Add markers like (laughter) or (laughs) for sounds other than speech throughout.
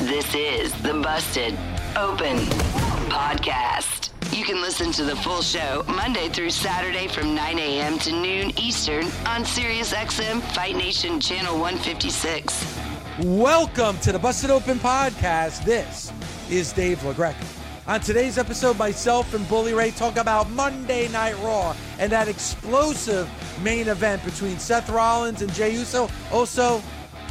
This is the Busted Open Podcast. You can listen to the full show Monday through Saturday from 9 a.m. to noon Eastern on SiriusXM Fight Nation Channel 156. Welcome to the Busted Open Podcast. This is Dave LaGreca. On today's episode, myself and Bully Ray talk about Monday Night Raw and that explosive main event between Seth Rollins and Jey Uso. Also,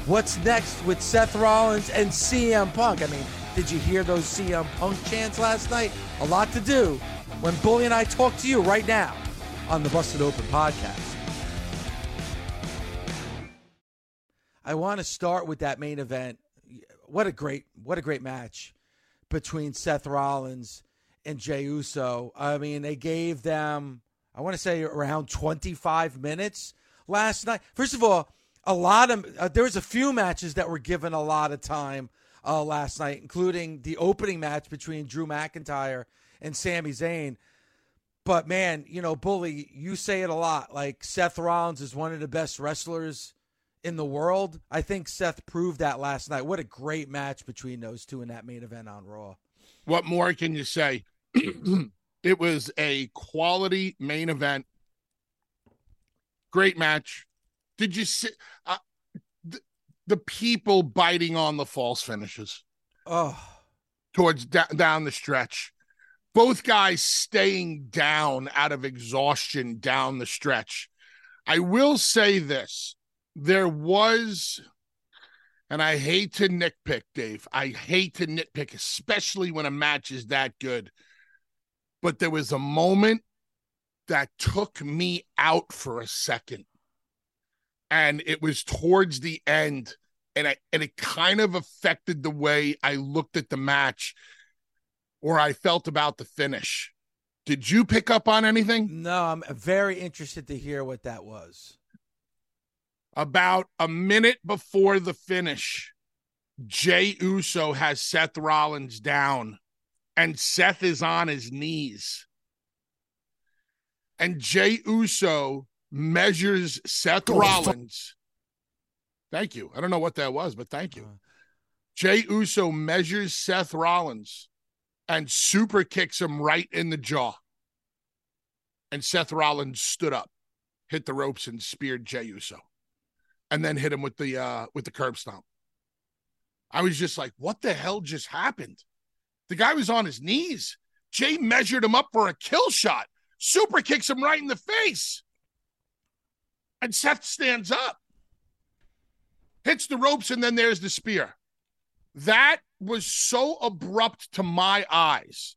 what's next with Seth Rollins and CM Punk? I mean, did you hear those CM Punk chants last night? A lot to do when Bully and I talk to you right now on the Busted Open podcast. I want to start with that main event. What a great, what a great match between Seth Rollins and Jey Uso. I mean, they gave them, I want to say, around 25 minutes last night. First of all, a lot of uh, there was a few matches that were given a lot of time uh, last night, including the opening match between Drew McIntyre and Sami Zayn. But man, you know, bully, you say it a lot. Like Seth Rollins is one of the best wrestlers in the world. I think Seth proved that last night. What a great match between those two in that main event on Raw. What more can you say? (clears throat) it was a quality main event. Great match. Did you see uh, the, the people biting on the false finishes? Oh, towards down the stretch. Both guys staying down out of exhaustion down the stretch. I will say this there was, and I hate to nitpick, Dave. I hate to nitpick, especially when a match is that good. But there was a moment that took me out for a second. And it was towards the end. And I and it kind of affected the way I looked at the match or I felt about the finish. Did you pick up on anything? No, I'm very interested to hear what that was about a minute before the finish, Jey Uso has Seth Rollins down, and Seth is on his knees. And Jey Uso measures Seth Rollins. Thank you. I don't know what that was, but thank you. Jey Uso measures Seth Rollins and super kicks him right in the jaw. And Seth Rollins stood up, hit the ropes, and speared Jey Uso and then hit him with the uh with the curb stomp. I was just like, what the hell just happened? The guy was on his knees. Jey measured him up for a kill shot, super kicks him right in the face. And Seth stands up, hits the ropes, and then there's the spear. That was so abrupt to my eyes.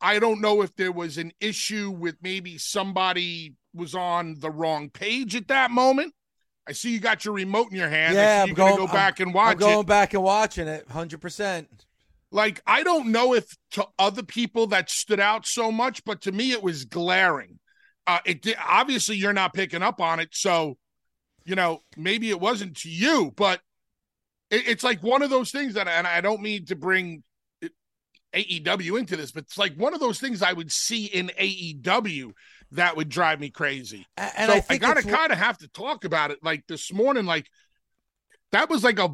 I don't know if there was an issue with maybe somebody was on the wrong page at that moment I see you got your remote in your hand. Yeah, I'm going to go back I'm, and watch I'm going it. back and watching it 100%. Like, I don't know if to other people that stood out so much, but to me, it was glaring. Uh, it obviously you're not picking up on it, so you know maybe it wasn't to you, but it, it's like one of those things that, and I don't mean to bring AEW into this, but it's like one of those things I would see in AEW that would drive me crazy. And so I, I gotta kind of have to talk about it. Like this morning, like that was like a.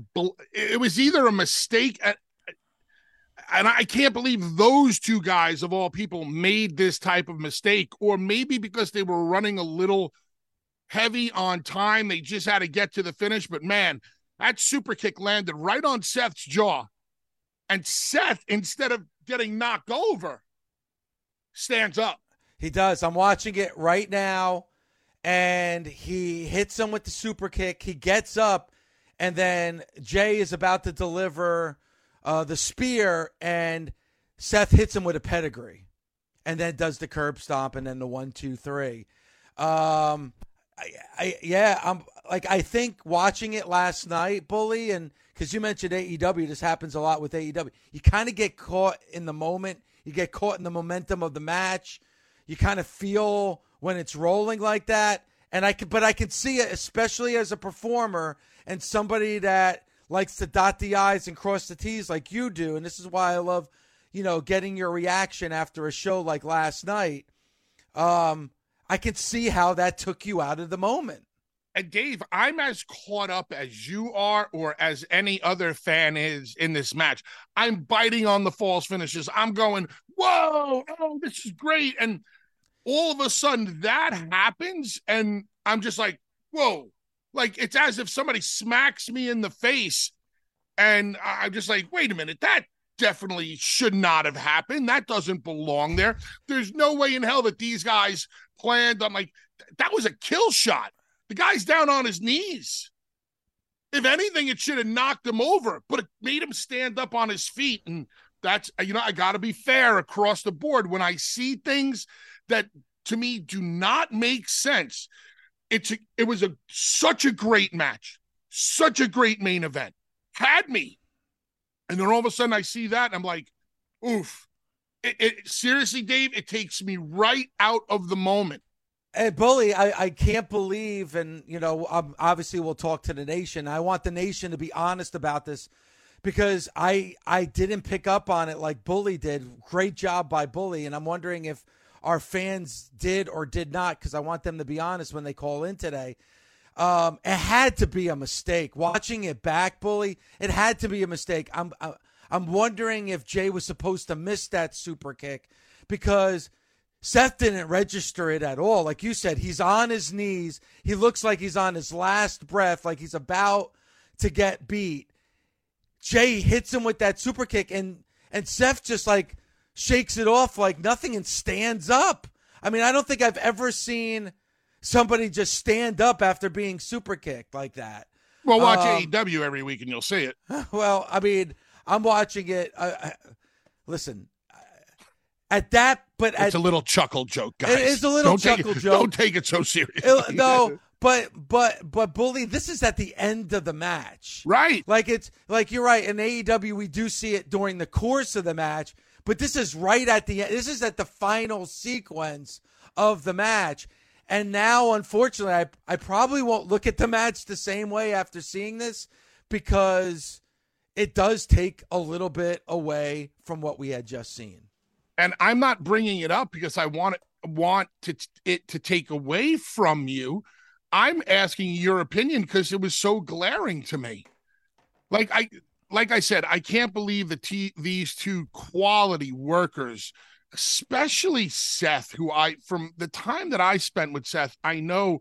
It was either a mistake at, and I can't believe those two guys of all people made this type of mistake, or maybe because they were running a little heavy on time, they just had to get to the finish. But man, That super kick landed right on Seth's jaw. And Seth, instead of getting knocked over, stands up. He does. I'm watching it right now. And he hits him with the super kick. He gets up, and then Jey is about to deliver uh, the spear, and Seth hits him with a pedigree, and then does the curb stomp, and then the one, two, three. Um, I, I yeah, I'm like I think watching it last night, bully, and because you mentioned AEW, this happens a lot with AEW. You kind of get caught in the moment. You get caught in the momentum of the match. You kind of feel when it's rolling like that. And I can, but I can see it, especially as a performer and somebody that likes to dot the I's and cross the T's like you do. And this is why I love, you know, getting your reaction after a show like last night. Um, I can see how that took you out of the moment. And Dave, I'm as caught up as you are, or as any other fan is in this match. I'm biting on the false finishes. I'm going, whoa, oh, this is great. And all of a sudden that happens and i'm just like whoa like it's as if somebody smacks me in the face and i'm just like wait a minute that definitely should not have happened. That doesn't belong there. There's no way in hell that these guys planned on like that was a kill shot. The guy's down on his knees. If anything it should have knocked him over but it made him stand up on his feet. And that's you know i got to be fair across the board. When i see things that to me do not make sense. It's a, it was a such a great match, such a great main event. Had me, and then all of a sudden I see that I'm like, oof. It, it, seriously, Dave, it takes me right out of the moment. Hey, Bully, I, I can't believe, and you know, um, obviously we'll talk to the nation. I want the nation to be honest about this because I I didn't pick up on it like Bully did. Great job by Bully, and I'm wondering if our fans did or did not, because I want them to be honest when they call in today. Um, it had to be a mistake. Watching it back, bully, it had to be a mistake. I'm I'm wondering if Jey was supposed to miss that super kick because Seth didn't register it at all. Like you said, he's on his knees. He looks like he's on his last breath, like he's about to get beat. Jey hits him with that super kick, and and Seth just like shakes it off like nothing and stands up. I mean, I don't think I've ever seen somebody just stand up after being super kicked like that. Well, watch um, AEW every week and you'll see it. (laughs) Well, I mean, I'm watching it. I, I, listen, at that, but it's at, a little chuckle joke, guys. It is a little don't chuckle it, joke. Don't take it so serious. (laughs) no, but but but bully, this is at the end of the match, right? Like it's like you're right. In AEW, we do see it during the course of the match, but this is right at the end. This is at the final sequence of the match. And now, unfortunately, I, I probably won't look at the match the same way after seeing this because it does take a little bit away from what we had just seen. And I'm not bringing it up because I want want to, it to take away from you. I'm asking your opinion because it was so glaring to me. Like I like I said, I can't believe that t- these two quality workers, especially Seth, who I, from the time that I spent with Seth, I know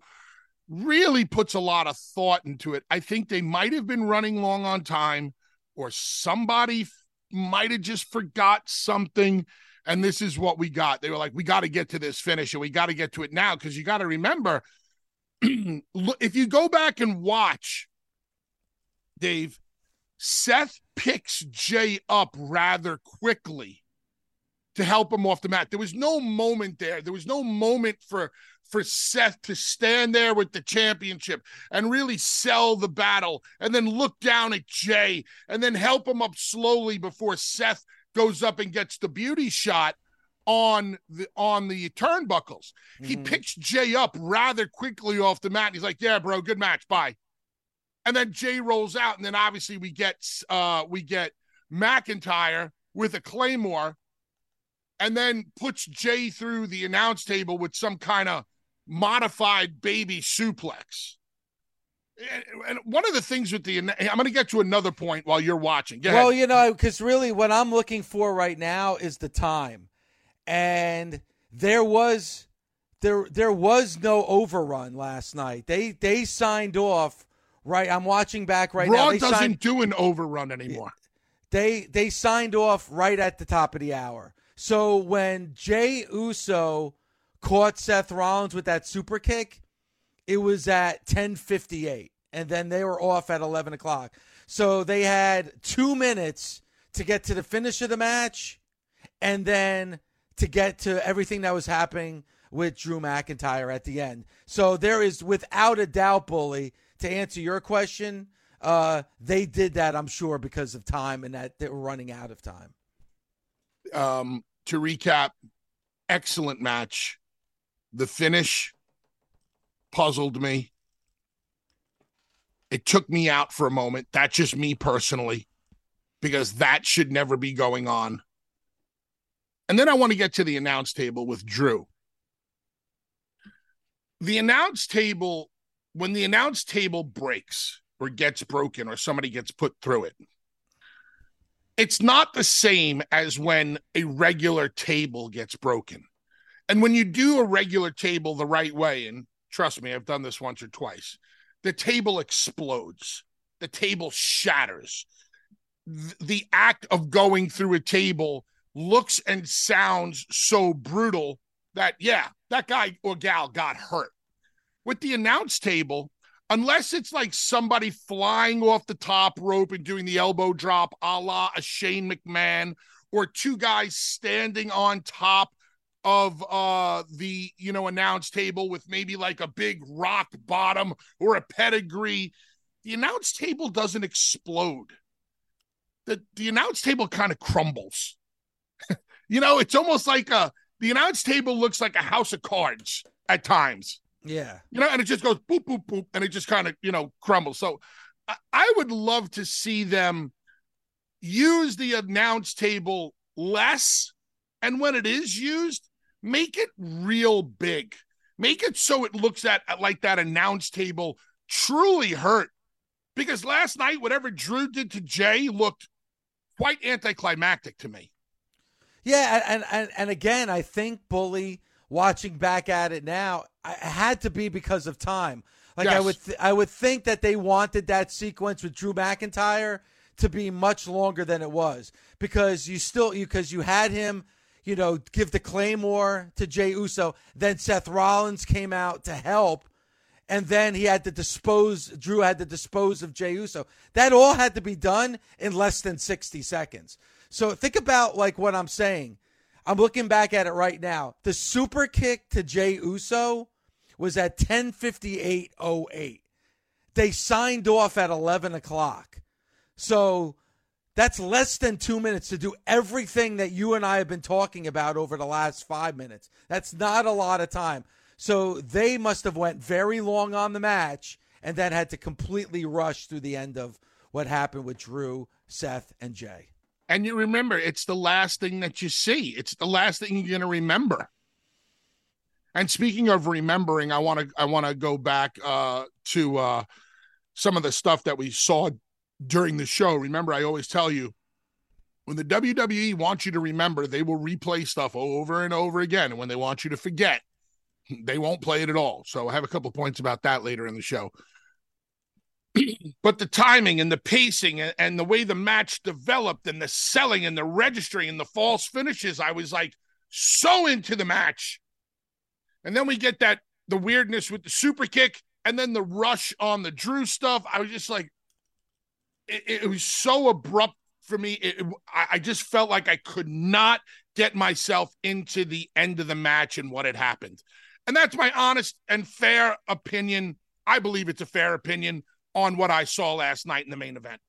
really puts a lot of thought into it. I think they might have been running long on time, or somebody might have just forgot something. And this is what we got. They were like, we got to get to this finish and we got to get to it now. Cause you got to remember, (clears throat) if you go back and watch, Dave, Seth picks Jey up rather quickly to help him off the mat. There was no moment there. There was no moment for for Seth to stand there with the championship and really sell the battle and then look down at Jey and then help him up slowly before Seth goes up and gets the beauty shot on the on the turnbuckles. Mm-hmm. He picks Jey up rather quickly off the mat. he's like, "Yeah, bro, good match. Bye." And then Jey rolls out, and then obviously we get uh we get McIntyre with a claymore, and then puts Jey through the announce table with some kind of modified baby suplex. And one of the things with the, I'm going to get to another point while you're watching. well, you know, because really what I'm looking for right now is the time, and there was there there was no overrun last night. They they signed off Right, I'm watching back right Raw now. They doesn't signed, do an overrun anymore. they they signed off right at the top of the hour. So when Jey Uso caught Seth Rollins with that super kick, it was at 10:58, and then they were off at 11 o'clock. So they had two minutes to get to the finish of the match, and then to get to everything that was happening with Drew McIntyre at the end. So there is, without a doubt, bully. To answer your question, uh, they did that, I'm sure, because of time and that they were running out of time. Um, to recap, excellent match. The finish puzzled me. It took me out for a moment. That's just me personally, because that should never be going on. And then I want to get to the announce table with Drew. The announce table, when the announce table breaks or gets broken or somebody gets put through it, it's not the same as when a regular table gets broken. And when you do a regular table the right way, and trust me, I've done this once or twice, the table explodes, the table shatters. The act of going through a table looks and sounds so brutal that, yeah, that guy or gal got hurt. With the announce table, unless it's like somebody flying off the top rope and doing the elbow drop a la a Shane McMahon, or two guys standing on top of uh the you know announce table with maybe like a big rock bottom or a pedigree the announce table doesn't explode. The the announce table kind of crumbles. (laughs) You know it's almost like a the announce table looks like a house of cards at times Yeah. you know, and it just goes boop, boop, boop, and it just kind of, you know, crumbles. So I, I would love to see them use the announce table less. And when it is used, make it real big. Make it so it looks at like that announce table truly hurt. Because last night, whatever Drew did to Jey looked quite anticlimactic to me. Yeah, and and and again, I think Bully watching back at it now, I it had to be because of time. Like I would th- I would think that they wanted that sequence with Drew McIntyre to be much longer than it was because you still you because you had him, you know, give the claymore to Jey Uso, then Seth Rollins came out to help and then he had to dispose Drew had to dispose of Jey Uso. That all had to be done in less than 60 seconds. So think about like what I'm saying. I'm looking back at it right now. The super kick to Jey Uso was at 10:58:08. They signed off at 11 o'clock. So that's less than two minutes to do everything that you and I have been talking about over the last five minutes. That's not a lot of time. So they must have went very long on the match and then had to completely rush through the end of what happened with Drew, Seth, and Jey. And you remember, it's the last thing that you see. It's the last thing you're going to remember. And speaking of remembering, I want to I want to go back uh, to uh, some of the stuff that we saw during the show. Remember, I always tell you when the WWE wants you to remember, they will replay stuff over and over again. And when they want you to forget, they won't play it at all. So I have a couple points about that later in the show. (clears throat) but the timing and the pacing and, and the way the match developed and the selling and the registering and the false finishes, I was like so into the match. And then we get that the weirdness with the super kick and then the rush on the Drew stuff. I was just like, it, it was so abrupt for me. It, it- I, I just felt like I could not get myself into the end of the match and what had happened. And that's my honest and fair opinion. I believe it's a fair opinion on what I saw last night in the main event.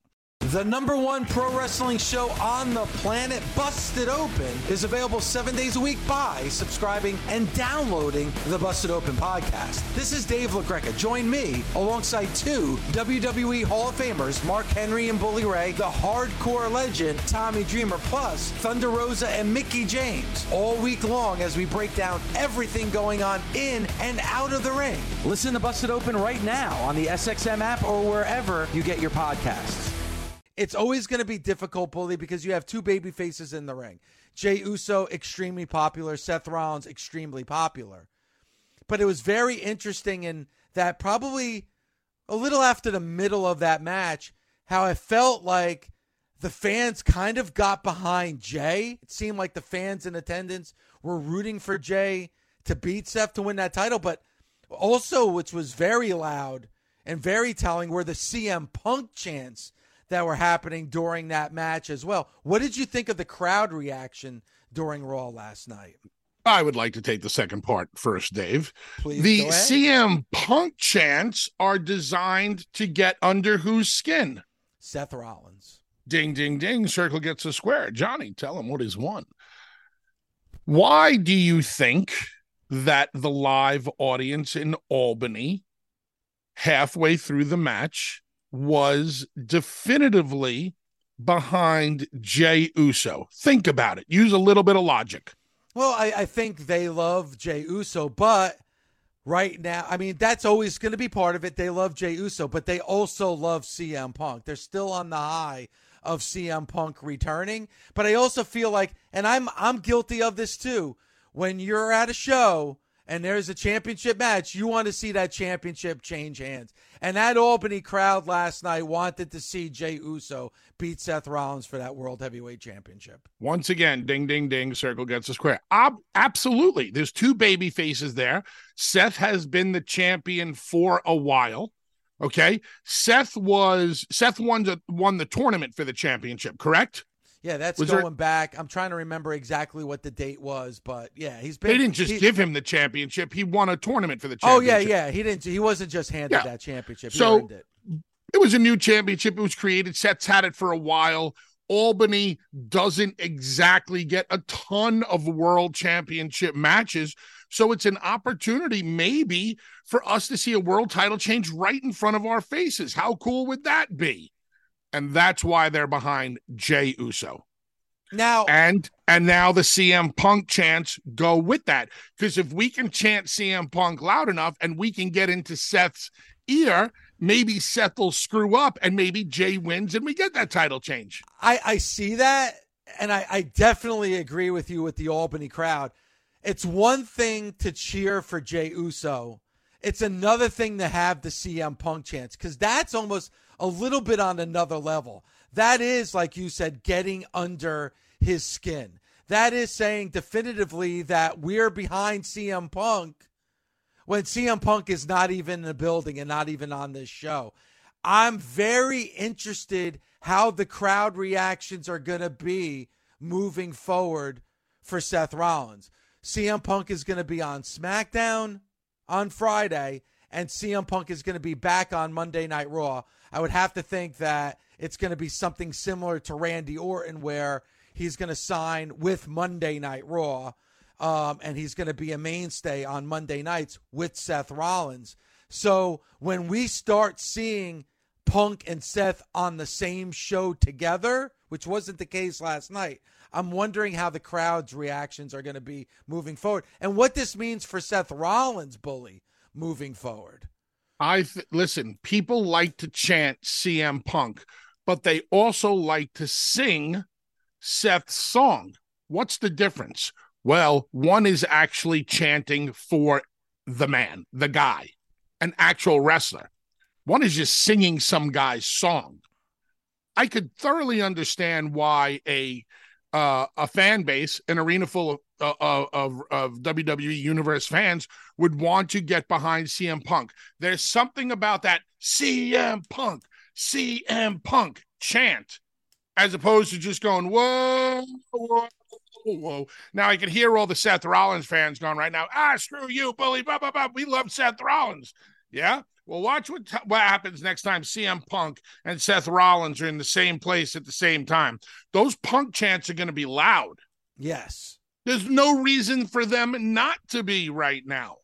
The number one pro wrestling show on the planet, Busted Open, is available seven days a week by subscribing and downloading the Busted Open podcast. This is Dave LaGreca. Join me alongside two WWE Hall of Famers, Mark Henry and Bully Ray, the hardcore legend Tommy Dreamer, plus Thunder Rosa and Mickie James, all week long as we break down everything going on in and out of the ring. Listen to Busted Open right now on the SXM app or wherever you get your podcasts. It's always going to be difficult, Bully, because you have two baby faces in the ring. Jey Uso, extremely popular. Seth Rollins, extremely popular. But it was very interesting in that probably a little after the middle of that match how I felt like the fans kind of got behind Jey. It seemed like the fans in attendance were rooting for Jey to beat Seth to win that title, but also, which was very loud and very telling, were the CM Punk chants that were happening during that match as well. What did you think of the crowd reaction during Raw last night? I would like to take the second part first, Dave. Please the. CM Punk chants are designed to get under whose skin? Seth Rollins. Ding, ding, ding. Circle gets a square. Johnny, tell him what is one. Why do you think that the live audience in Albany, halfway through the match, was definitively behind Jey Uso? Think about it. Use a little bit of logic. Well, I, I think they love Jey Uso, but right now, I mean, that's always going to be part of it. They love Jey Uso, but they also love CM Punk. They're still on the high of CM Punk returning, but I also feel like, and I'm I'm guilty of this too. When you're at a show and there's a championship match, you want to see that championship change hands. And that Albany crowd last night wanted to see Jey Uso beat Seth Rollins for that World Heavyweight Championship. Once again, ding, ding, ding, circle gets a square. Ob- absolutely. There's two baby faces there. Seth has been the champion for a while. Okay. Seth was, Seth won the, won the tournament for the championship, correct? Yeah, that's Was going there- back. I'm trying to remember exactly what the date was, but yeah, he's been. They didn't just he- give him the championship. He won a tournament for the championship. Oh yeah, yeah. He didn't. He wasn't just handed Yeah. that championship. He So- earned it. It was a new championship. It was created. Seth's had it for a while. Albany doesn't exactly get a ton of world championship matches. So it's an opportunity, maybe, for us to see a world title change right in front of our faces. How cool would that be? And that's why they're behind Jey Uso. Now, And and now the CM Punk chants go with that. Because if we can chant CM Punk loud enough and we can get into Seth's ear, maybe Seth will screw up and maybe Jey wins and we get that title change. I I see that, and I I definitely agree with you with the Albany crowd. It's one thing to cheer for Jey Uso. It's another thing to have the CM Punk chance because that's almost a little bit on another level. That is, like you said, getting under his skin. That is saying definitively that we're behind CM Punk when CM Punk is not even in the building and not even on this show. I'm very interested how the crowd reactions are going to be moving forward for Seth Rollins. CM Punk is going to be on SmackDown on Friday, and CM Punk is going to be back on Monday Night Raw. I would have to think that it's going to be something similar to Randy Orton, where he's going to sign with Monday Night Raw, um, and he's going to be a mainstay on Monday nights with Seth Rollins. So when we start seeing Punk and Seth on the same show together, which wasn't the case last night, I'm wondering how the crowd's reactions are going to be moving forward and what this means for Seth Rollins, bully, moving forward. I th- listen, people like to chant CM Punk, but they also like to sing Seth's song. What's the difference? Well, one is actually chanting for the man, the guy, an actual wrestler. One is just singing some guy's song. I could thoroughly understand why a uh, a fan base, an arena full of, of of WWE Universe fans, would want to get behind CM Punk. There's something about that CM Punk, CM Punk chant, as opposed to just going whoa, whoa, whoa. Now I can hear all the Seth Rollins fans going right now. Ah, screw you, bully. Blah, blah, blah. We love Seth Rollins. Yeah. Well, watch what what happens next time CM Punk and Seth Rollins are in the same place at the same time. Those Punk chants are going to be loud. Yes. There's no reason for them not to be right now.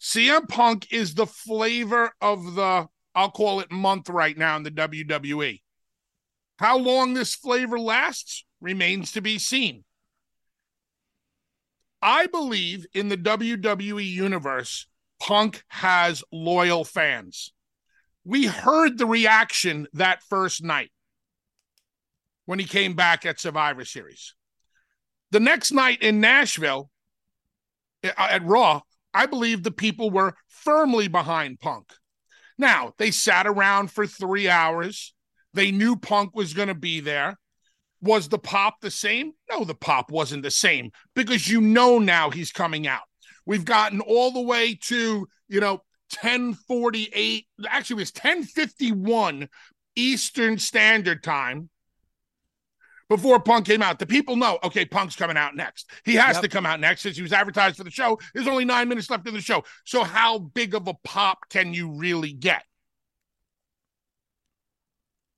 CM Punk is the flavor of the, I'll call it month right now in the WWE. How long this flavor lasts remains to be seen. I believe in the WWE universe, Punk has loyal fans. We heard the reaction that first night when he came back at Survivor Series. The next night in Nashville uh, at Raw, I believe the people were firmly behind Punk. Now, they sat around for three hours. They knew Punk was going to be there. Was the pop the same? No, the pop wasn't the same because you know now he's coming out. We've gotten all the way to, you know, 1048. Actually, it was 1051 Eastern Standard Time before Punk came out. The people know, okay, Punk's coming out next. He has yep. to come out next since he was advertised for the show. There's only nine minutes left in the show. So, how big of a pop can you really get?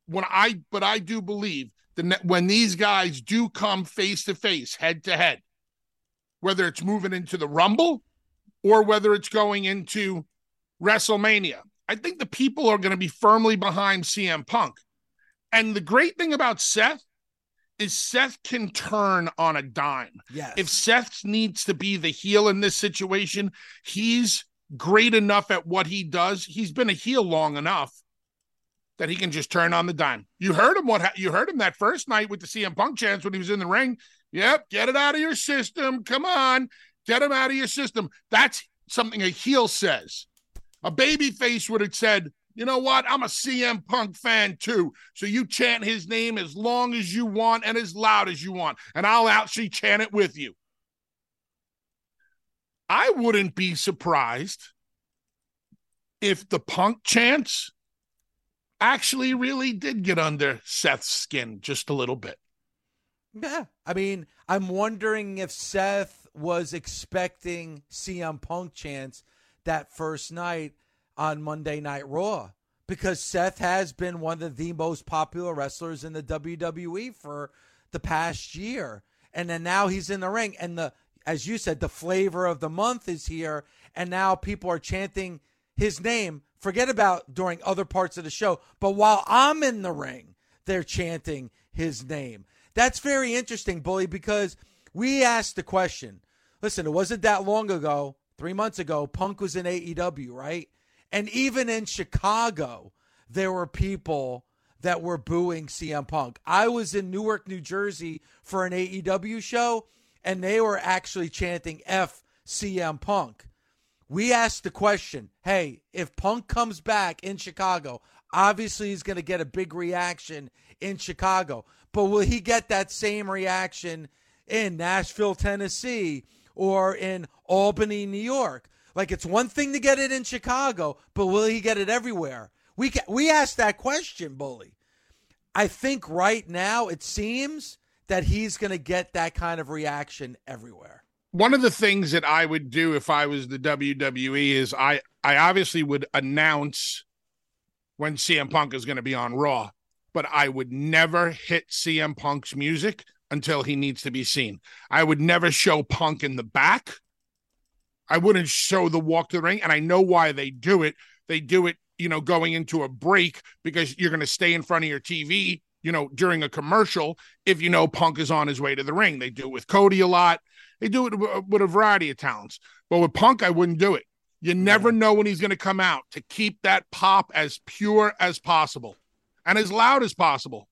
When I, but I do believe that when these guys do come face to face, head to head, whether it's moving into the Rumble or whether it's going into WrestleMania, I think the people are going to be firmly behind CM Punk. And the great thing about Seth is Seth can turn on a dime. Yes. If Seth needs to be the heel in this situation, he's great enough at what he does. He's been a heel long enough that he can just turn on the dime. You heard him what you heard him that first night with the CM Punk chance when he was in the ring. Yep, get it out of your system. Come on, get him out of your system. That's something a heel says. A baby face would have said, you know what? I'm a CM Punk fan too. So you chant his name as long as you want and as loud as you want, and I'll actually chant it with you. I wouldn't be surprised if the Punk chants actually really did get under Seth's skin just a little bit. Yeah. I mean, I'm wondering if Seth was expecting CM Punk chants that first night on Monday Night Raw because Seth has been one of the most popular wrestlers in the WWE for the past year. And then now he's in the ring and the as you said the flavor of the month is here and now people are chanting his name. Forget about during other parts of the show, but while I'm in the ring, they're chanting his name. That's very interesting, Bully, because we asked the question. Listen, it wasn't that long ago, three months ago, Punk was in AEW, right? And even in Chicago, there were people that were booing CM Punk. I was in Newark, New Jersey for an AEW show, and they were actually chanting F CM Punk. We asked the question hey, if Punk comes back in Chicago, obviously he's going to get a big reaction in Chicago, but will he get that same reaction in Nashville, Tennessee, or in Albany, New York? Like it's one thing to get it in Chicago, but will he get it everywhere? We ca- we asked that question, bully. I think right now it seems that he's going to get that kind of reaction everywhere. One of the things that I would do if I was the WWE is I I obviously would announce when CM Punk is going to be on Raw, but I would never hit CM Punk's music until he needs to be seen. I would never show Punk in the back I wouldn't show the walk to the ring. And I know why they do it. They do it, you know, going into a break because you're going to stay in front of your TV, you know, during a commercial if you know Punk is on his way to the ring. They do it with Cody a lot. They do it uh, with a variety of talents. But with Punk, I wouldn't do it. You never know when he's going to come out to keep that pop as pure as possible and as loud as possible.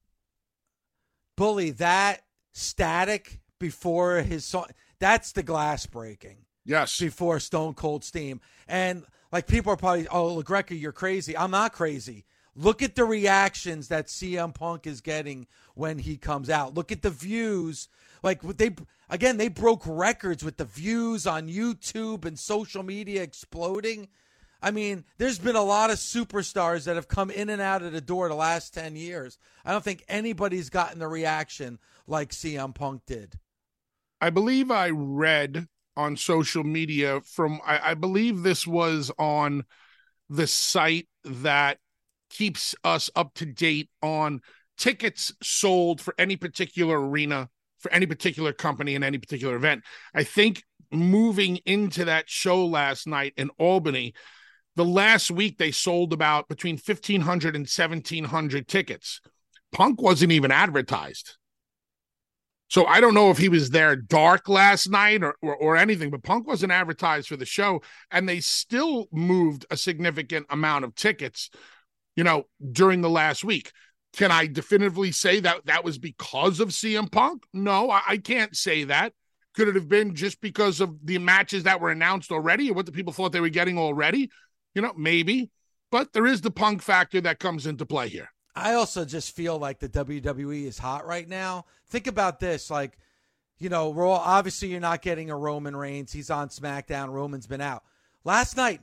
Bully, that static before his song, that's the glass breaking. Yes. Before Stone Cold Steam. And like people are probably, oh, LaGreca, you're crazy. I'm not crazy. Look at the reactions that CM Punk is getting when he comes out. Look at the views. Like they again, they broke records with the views on YouTube and social media exploding. I mean, there's been a lot of superstars that have come in and out of the door the last 10 years. I don't think anybody's gotten the reaction like CM Punk did. I believe I read on social media from I, I believe this was on the site that keeps us up to date on tickets sold for any particular arena for any particular company in any particular event. I think moving into that show last night in Albany, the last week they sold about between 1500 and 1700 tickets. Punk wasn't even advertised. So I don't know if he was there dark last night or, or, or anything, but Punk wasn't advertised for the show, and they still moved a significant amount of tickets, you know, during the last week. Can I definitively say that that was because of CM Punk? No, I, I can't say that. Could it have been just because of the matches that were announced already or what the people thought they were getting already? You know, maybe. but there is the punk factor that comes into play here. I also just feel like the WWE is hot right now. Think about this like, you know, Raw, obviously you're not getting a Roman Reigns. He's on SmackDown. Roman's been out. Last night,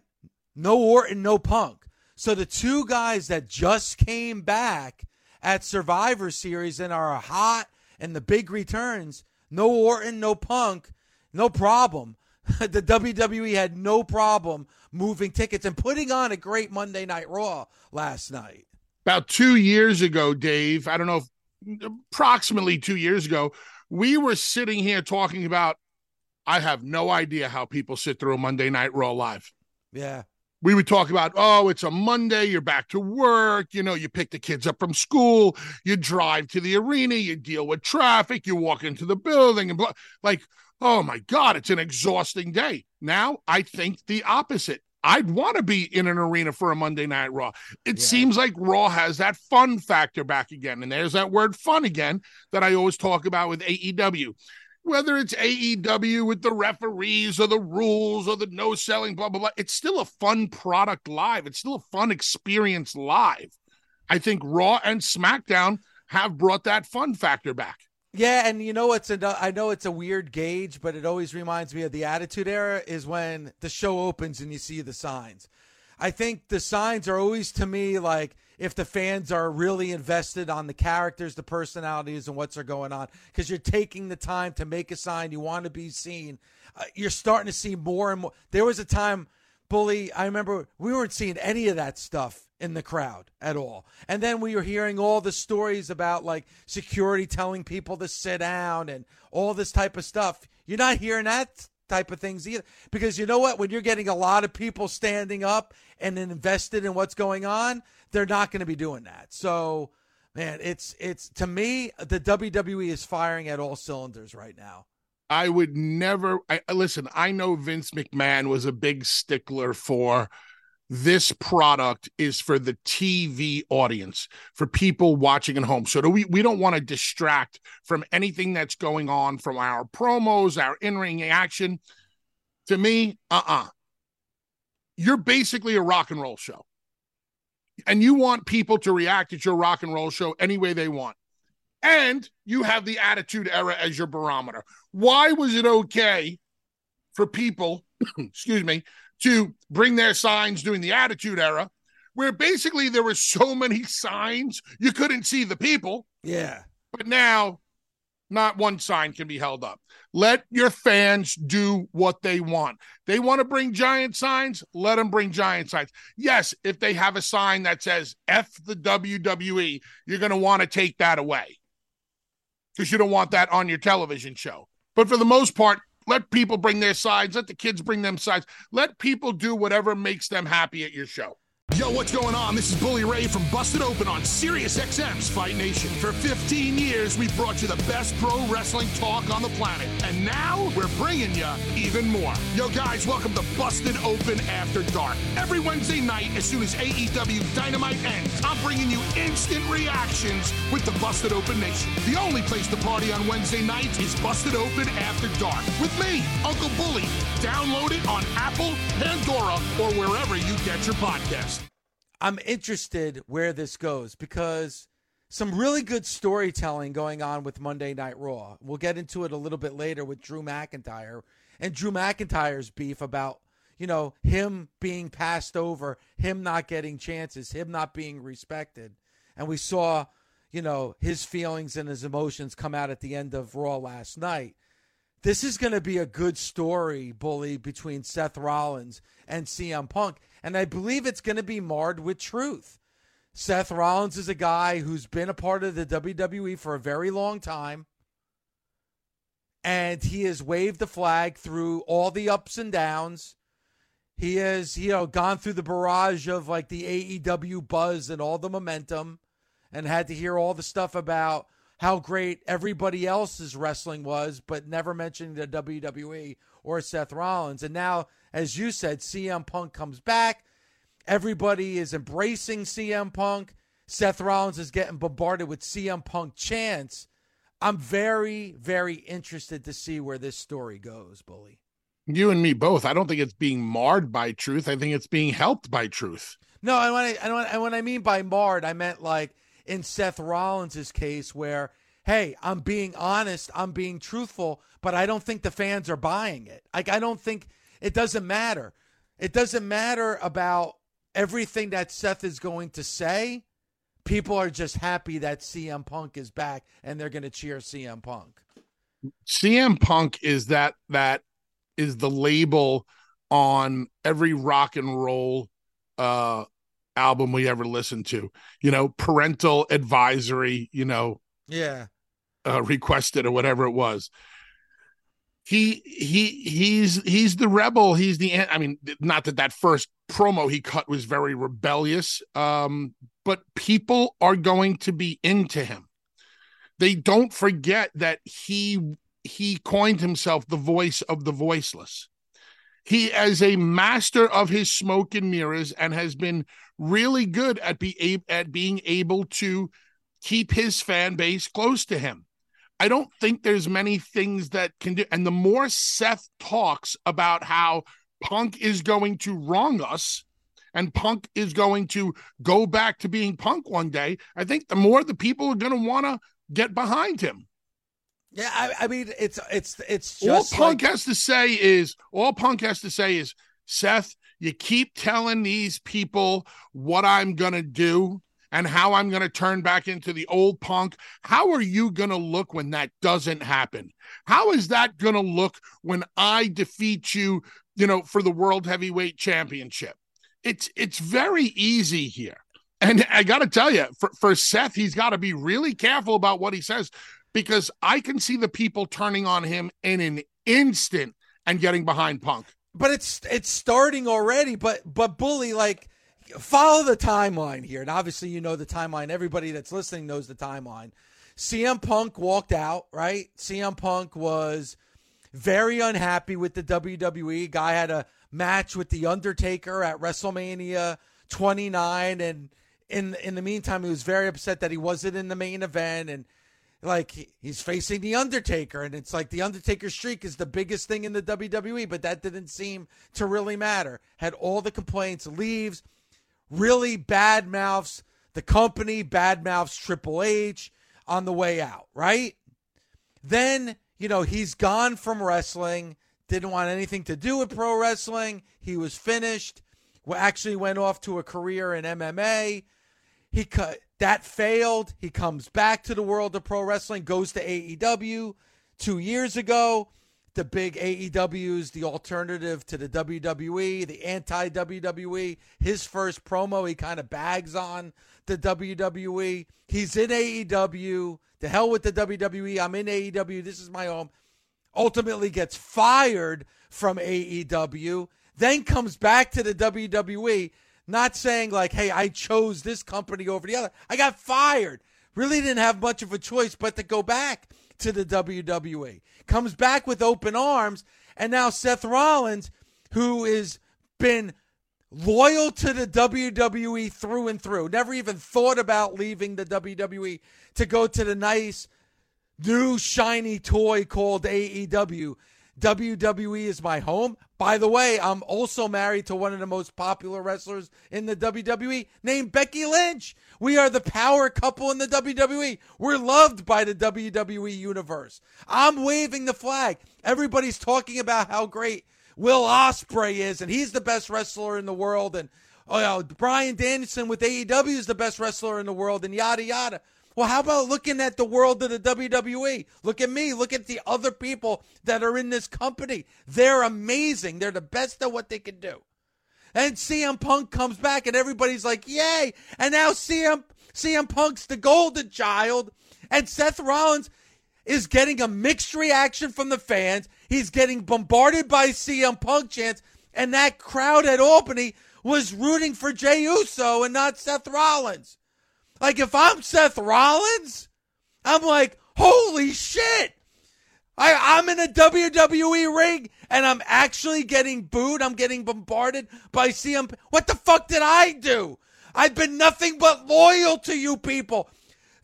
no Orton, no Punk. So the two guys that just came back at Survivor Series and are hot and the big returns, no Orton, no Punk, no problem. (laughs) the WWE had no problem moving tickets and putting on a great Monday Night Raw last night. About two years ago, Dave, I don't know, if, approximately two years ago, we were sitting here talking about. I have no idea how people sit through a Monday Night Raw live. Yeah. We would talk about, oh, it's a Monday, you're back to work, you know, you pick the kids up from school, you drive to the arena, you deal with traffic, you walk into the building, and blah. like, oh my God, it's an exhausting day. Now I think the opposite. I'd want to be in an arena for a Monday Night Raw. It yeah. seems like Raw has that fun factor back again. And there's that word fun again that I always talk about with AEW. Whether it's AEW with the referees or the rules or the no selling, blah, blah, blah, it's still a fun product live. It's still a fun experience live. I think Raw and SmackDown have brought that fun factor back. Yeah, and you know it's a, I know it's a weird gauge, but it always reminds me of the Attitude Era is when the show opens and you see the signs. I think the signs are always to me like if the fans are really invested on the characters, the personalities, and what's are going on, because you're taking the time to make a sign, you want to be seen. Uh, you're starting to see more and more. There was a time, bully. I remember we weren't seeing any of that stuff in the crowd at all. And then we were hearing all the stories about like security telling people to sit down and all this type of stuff. You're not hearing that type of things either. Because you know what? When you're getting a lot of people standing up and invested in what's going on, they're not going to be doing that. So, man, it's it's to me the WWE is firing at all cylinders right now. I would never I, listen, I know Vince McMahon was a big stickler for this product is for the TV audience, for people watching at home. So do we we don't want to distract from anything that's going on from our promos, our in-ring action. To me, uh-uh. You're basically a rock and roll show. And you want people to react at your rock and roll show any way they want. And you have the attitude era as your barometer. Why was it okay for people, (clears throat) excuse me, to bring their signs during the Attitude Era, where basically there were so many signs you couldn't see the people. Yeah. But now, not one sign can be held up. Let your fans do what they want. They want to bring giant signs, let them bring giant signs. Yes, if they have a sign that says F the WWE, you're going to want to take that away because you don't want that on your television show. But for the most part, let people bring their sides. Let the kids bring them sides. Let people do whatever makes them happy at your show. Yo, what's going on? This is Bully Ray from Busted Open on Sirius XM's Fight Nation. For 15 years, we've brought you the best pro wrestling talk on the planet. And now we're bringing you even more. Yo, guys, welcome to Busted Open After Dark. Every Wednesday night, as soon as AEW Dynamite ends, I'm bringing you instant reactions with the Busted Open Nation. The only place to party on Wednesday nights is Busted Open After Dark with me, Uncle Bully. Download it on Apple, Pandora, or wherever you get your podcast. I'm interested where this goes because some really good storytelling going on with Monday Night Raw. We'll get into it a little bit later with Drew McIntyre and Drew McIntyre's beef about, you know, him being passed over, him not getting chances, him not being respected. And we saw, you know, his feelings and his emotions come out at the end of Raw last night. This is going to be a good story, bully, between Seth Rollins and CM Punk and I believe it's going to be marred with truth. Seth Rollins is a guy who's been a part of the WWE for a very long time. And he has waved the flag through all the ups and downs. He has, you know, gone through the barrage of like the AEW buzz and all the momentum and had to hear all the stuff about how great everybody else's wrestling was, but never mentioning the WWE or Seth Rollins. And now as you said, CM Punk comes back. Everybody is embracing CM Punk. Seth Rollins is getting bombarded with CM Punk chants. I'm very, very interested to see where this story goes, Bully. You and me both. I don't think it's being marred by truth. I think it's being helped by truth. No, and when I, and when, and when I mean by marred, I meant like in Seth Rollins' case where, hey, I'm being honest, I'm being truthful, but I don't think the fans are buying it. Like I don't think it doesn't matter. It doesn't matter about everything that Seth is going to say. People are just happy that CM Punk is back and they're going to cheer CM Punk. CM Punk is that that is the label on every rock and roll uh album we ever listened to. You know, parental advisory, you know, Yeah. uh, requested or whatever it was. He he he's he's the rebel. He's the I mean, not that that first promo he cut was very rebellious, um, but people are going to be into him. They don't forget that he he coined himself the voice of the voiceless. He is a master of his smoke and mirrors and has been really good at be at being able to keep his fan base close to him. I don't think there's many things that can do. And the more Seth talks about how Punk is going to wrong us and Punk is going to go back to being Punk one day, I think the more the people are going to want to get behind him. Yeah, I, I, mean it's it's it's just all Punk like... has to say is all Punk has to say is Seth, you keep telling these people what I'm gonna do and how I'm going to turn back into the old punk. How are you going to look when that doesn't happen? How is that going to look when I defeat you, you know, for the world heavyweight championship? It's it's very easy here. And I got to tell you, for, for Seth, he's got to be really careful about what he says because I can see the people turning on him in an instant and getting behind Punk. But it's it's starting already. But but bully like follow the timeline here. And obviously, you know the timeline. Everybody that's listening knows the timeline. CM Punk walked out, right? CM Punk was very unhappy with the WWE. Guy had a match with The Undertaker at WrestleMania 29. And in, in the meantime, he was very upset that he wasn't in the main event. And like he's facing the Undertaker, and it's like the Undertaker streak is the biggest thing in the WWE, but that didn't seem to really matter. Had all the complaints, leaves, really bad mouths the company, bad mouths Triple H on the way out, right? Then, you know, he's gone from wrestling, didn't want anything to do with pro wrestling. He was finished. Actually went off to a career in MMA. He cut that failed. He comes back to the world of pro wrestling, goes to AEW 2 years ago the big AEWs, the alternative to the WWE, the anti WWE. His first promo, he kind of bags on the WWE. He's in AEW. The hell with the WWE. I'm in AEW. This is my home. Ultimately gets fired from AEW, then comes back to the WWE, not saying like, hey, I chose this company over the other. I got fired. Really didn't have much of a choice but to go back to the WWE. Comes back with open arms, and now Seth Rollins, who has been loyal to the WWE through and through, never even thought about leaving the WWE to go to the nice new shiny toy called AEW. WWE is my home. By the way, I'm also married to one of the most popular wrestlers in the WWE named Becky Lynch. We are the power couple in the WWE. We're loved by the WWE universe. I'm waving the flag. Everybody's talking about how great Will Ospreay is, and he's the best wrestler in the world. And oh, you know, Bryan Danielson with AEW is the best wrestler in the world, and yada yada. Well, how about looking at the world of the WWE? Look at me. Look at the other people that are in this company. They're amazing. They're the best at what they can do. And CM Punk comes back and everybody's like, yay. And now CM, CM Punk's the golden child. And Seth Rollins is getting a mixed reaction from the fans. He's getting bombarded by CM Punk chants. And that crowd at Albany was rooting for Jey Uso and not Seth Rollins. Like if I'm Seth Rollins, I'm like, holy shit. I, I'm in a WWE ring and I'm actually getting booed. I'm getting bombarded by CM. What the fuck did I do? I've been nothing but loyal to you people.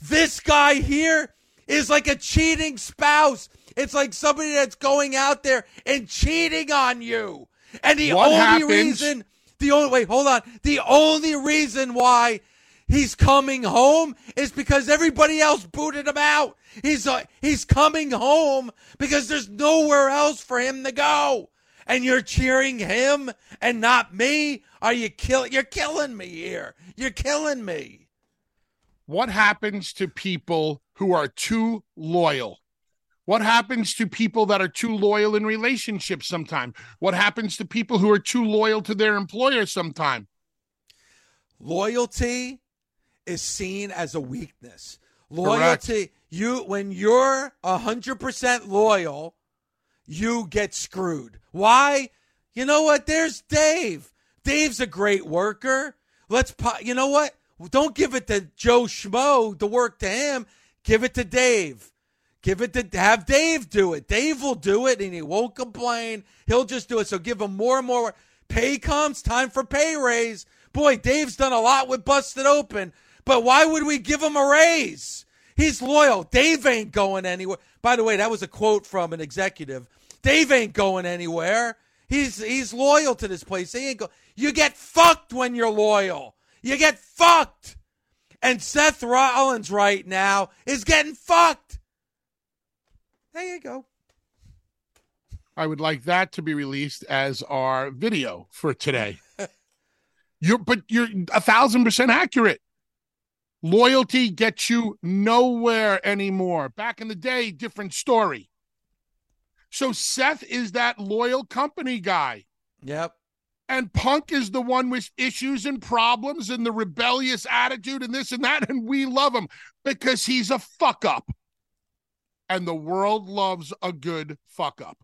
This guy here is like a cheating spouse. It's like somebody that's going out there and cheating on you. And the What only happens- reason, the only, wait, hold on. The only reason why he's coming home is because everybody else booted him out. He's, uh, he's coming home because there's nowhere else for him to go. And you're cheering him and not me? Are you kill? You're killing me here. You're killing me. What happens to people who are too loyal? What happens to people that are too loyal in relationships sometime? What happens to people who are too loyal to their employer sometime? Loyalty is seen as a weakness. Loyalty, you when you're hundred percent loyal, you get screwed. Why? You know what? There's Dave. Dave's a great worker. Let's, po- you know what? Don't give it to Joe Schmo to work to him. Give it to Dave. Give it to have Dave do it. Dave will do it and he won't complain. He'll just do it. So give him more and more. Pay comes, time for pay raise. Boy, Dave's done a lot with Busted Open, but why would we give him a raise? He's loyal. Dave ain't going anywhere. By the way, that was a quote from an executive. Dave ain't going anywhere. He's he's loyal to this place. He ain't go. You get fucked when you're loyal. You get fucked. And Seth Rollins right now is getting fucked. There you go. I would like that to be released as our video for today. (laughs) you're but you're a thousand percent accurate. Loyalty gets you nowhere anymore. Back in the day, different story. So Seth is that loyal company guy. Yep. And Punk is the one with issues and problems and the rebellious attitude and this and that. And we love him because he's a fuck up. And the world loves a good fuck up.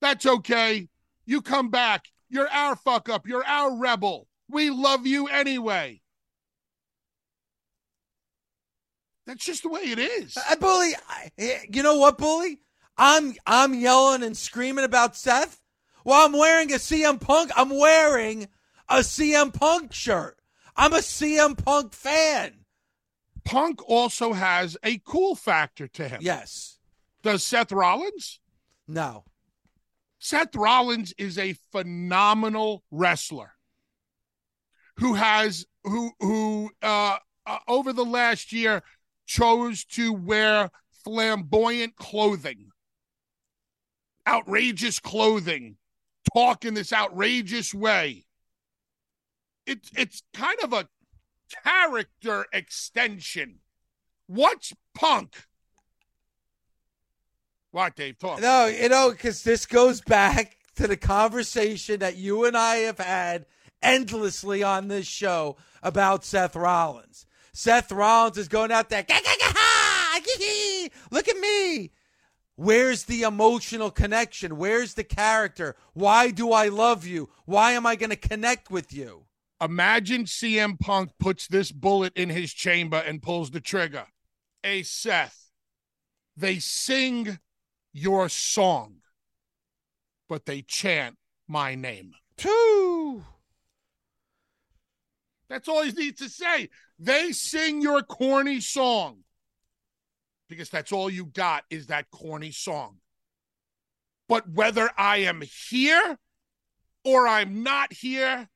That's okay. You come back. You're our fuck up. You're our rebel. We love you anyway. That's just the way it is. I bully. I, you know what, bully? I'm I'm yelling and screaming about Seth while I'm wearing a CM Punk. I'm wearing a CM Punk shirt. I'm a CM Punk fan. Punk also has a cool factor to him. Yes. Does Seth Rollins? No. Seth Rollins is a phenomenal wrestler who has who who uh, uh, over the last year chose to wear flamboyant clothing, outrageous clothing, talk in this outrageous way. It's it's kind of a character extension. What's Punk? What, Dave? Talk. No, you know, because this goes back to the conversation that you and I have had endlessly on this show about Seth Rollins. Seth Rollins is going out there, "Gah, gah, gah, ha, gee, gee, look at me. Where's the emotional connection? Where's the character? Why do I love you? Why am I going to connect with you? Imagine CM Punk puts this bullet in his chamber and pulls the trigger. Hey, Seth, they sing your song, but they chant my name. Two. That's all he needs to say. They sing your corny song because that's all you got is that corny song. But whether I am here or I'm not here,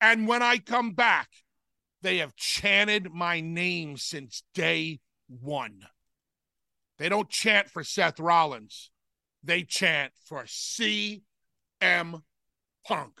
and when I come back, they have chanted my name since day one. They don't chant for Seth Rollins, they chant for CM Punk.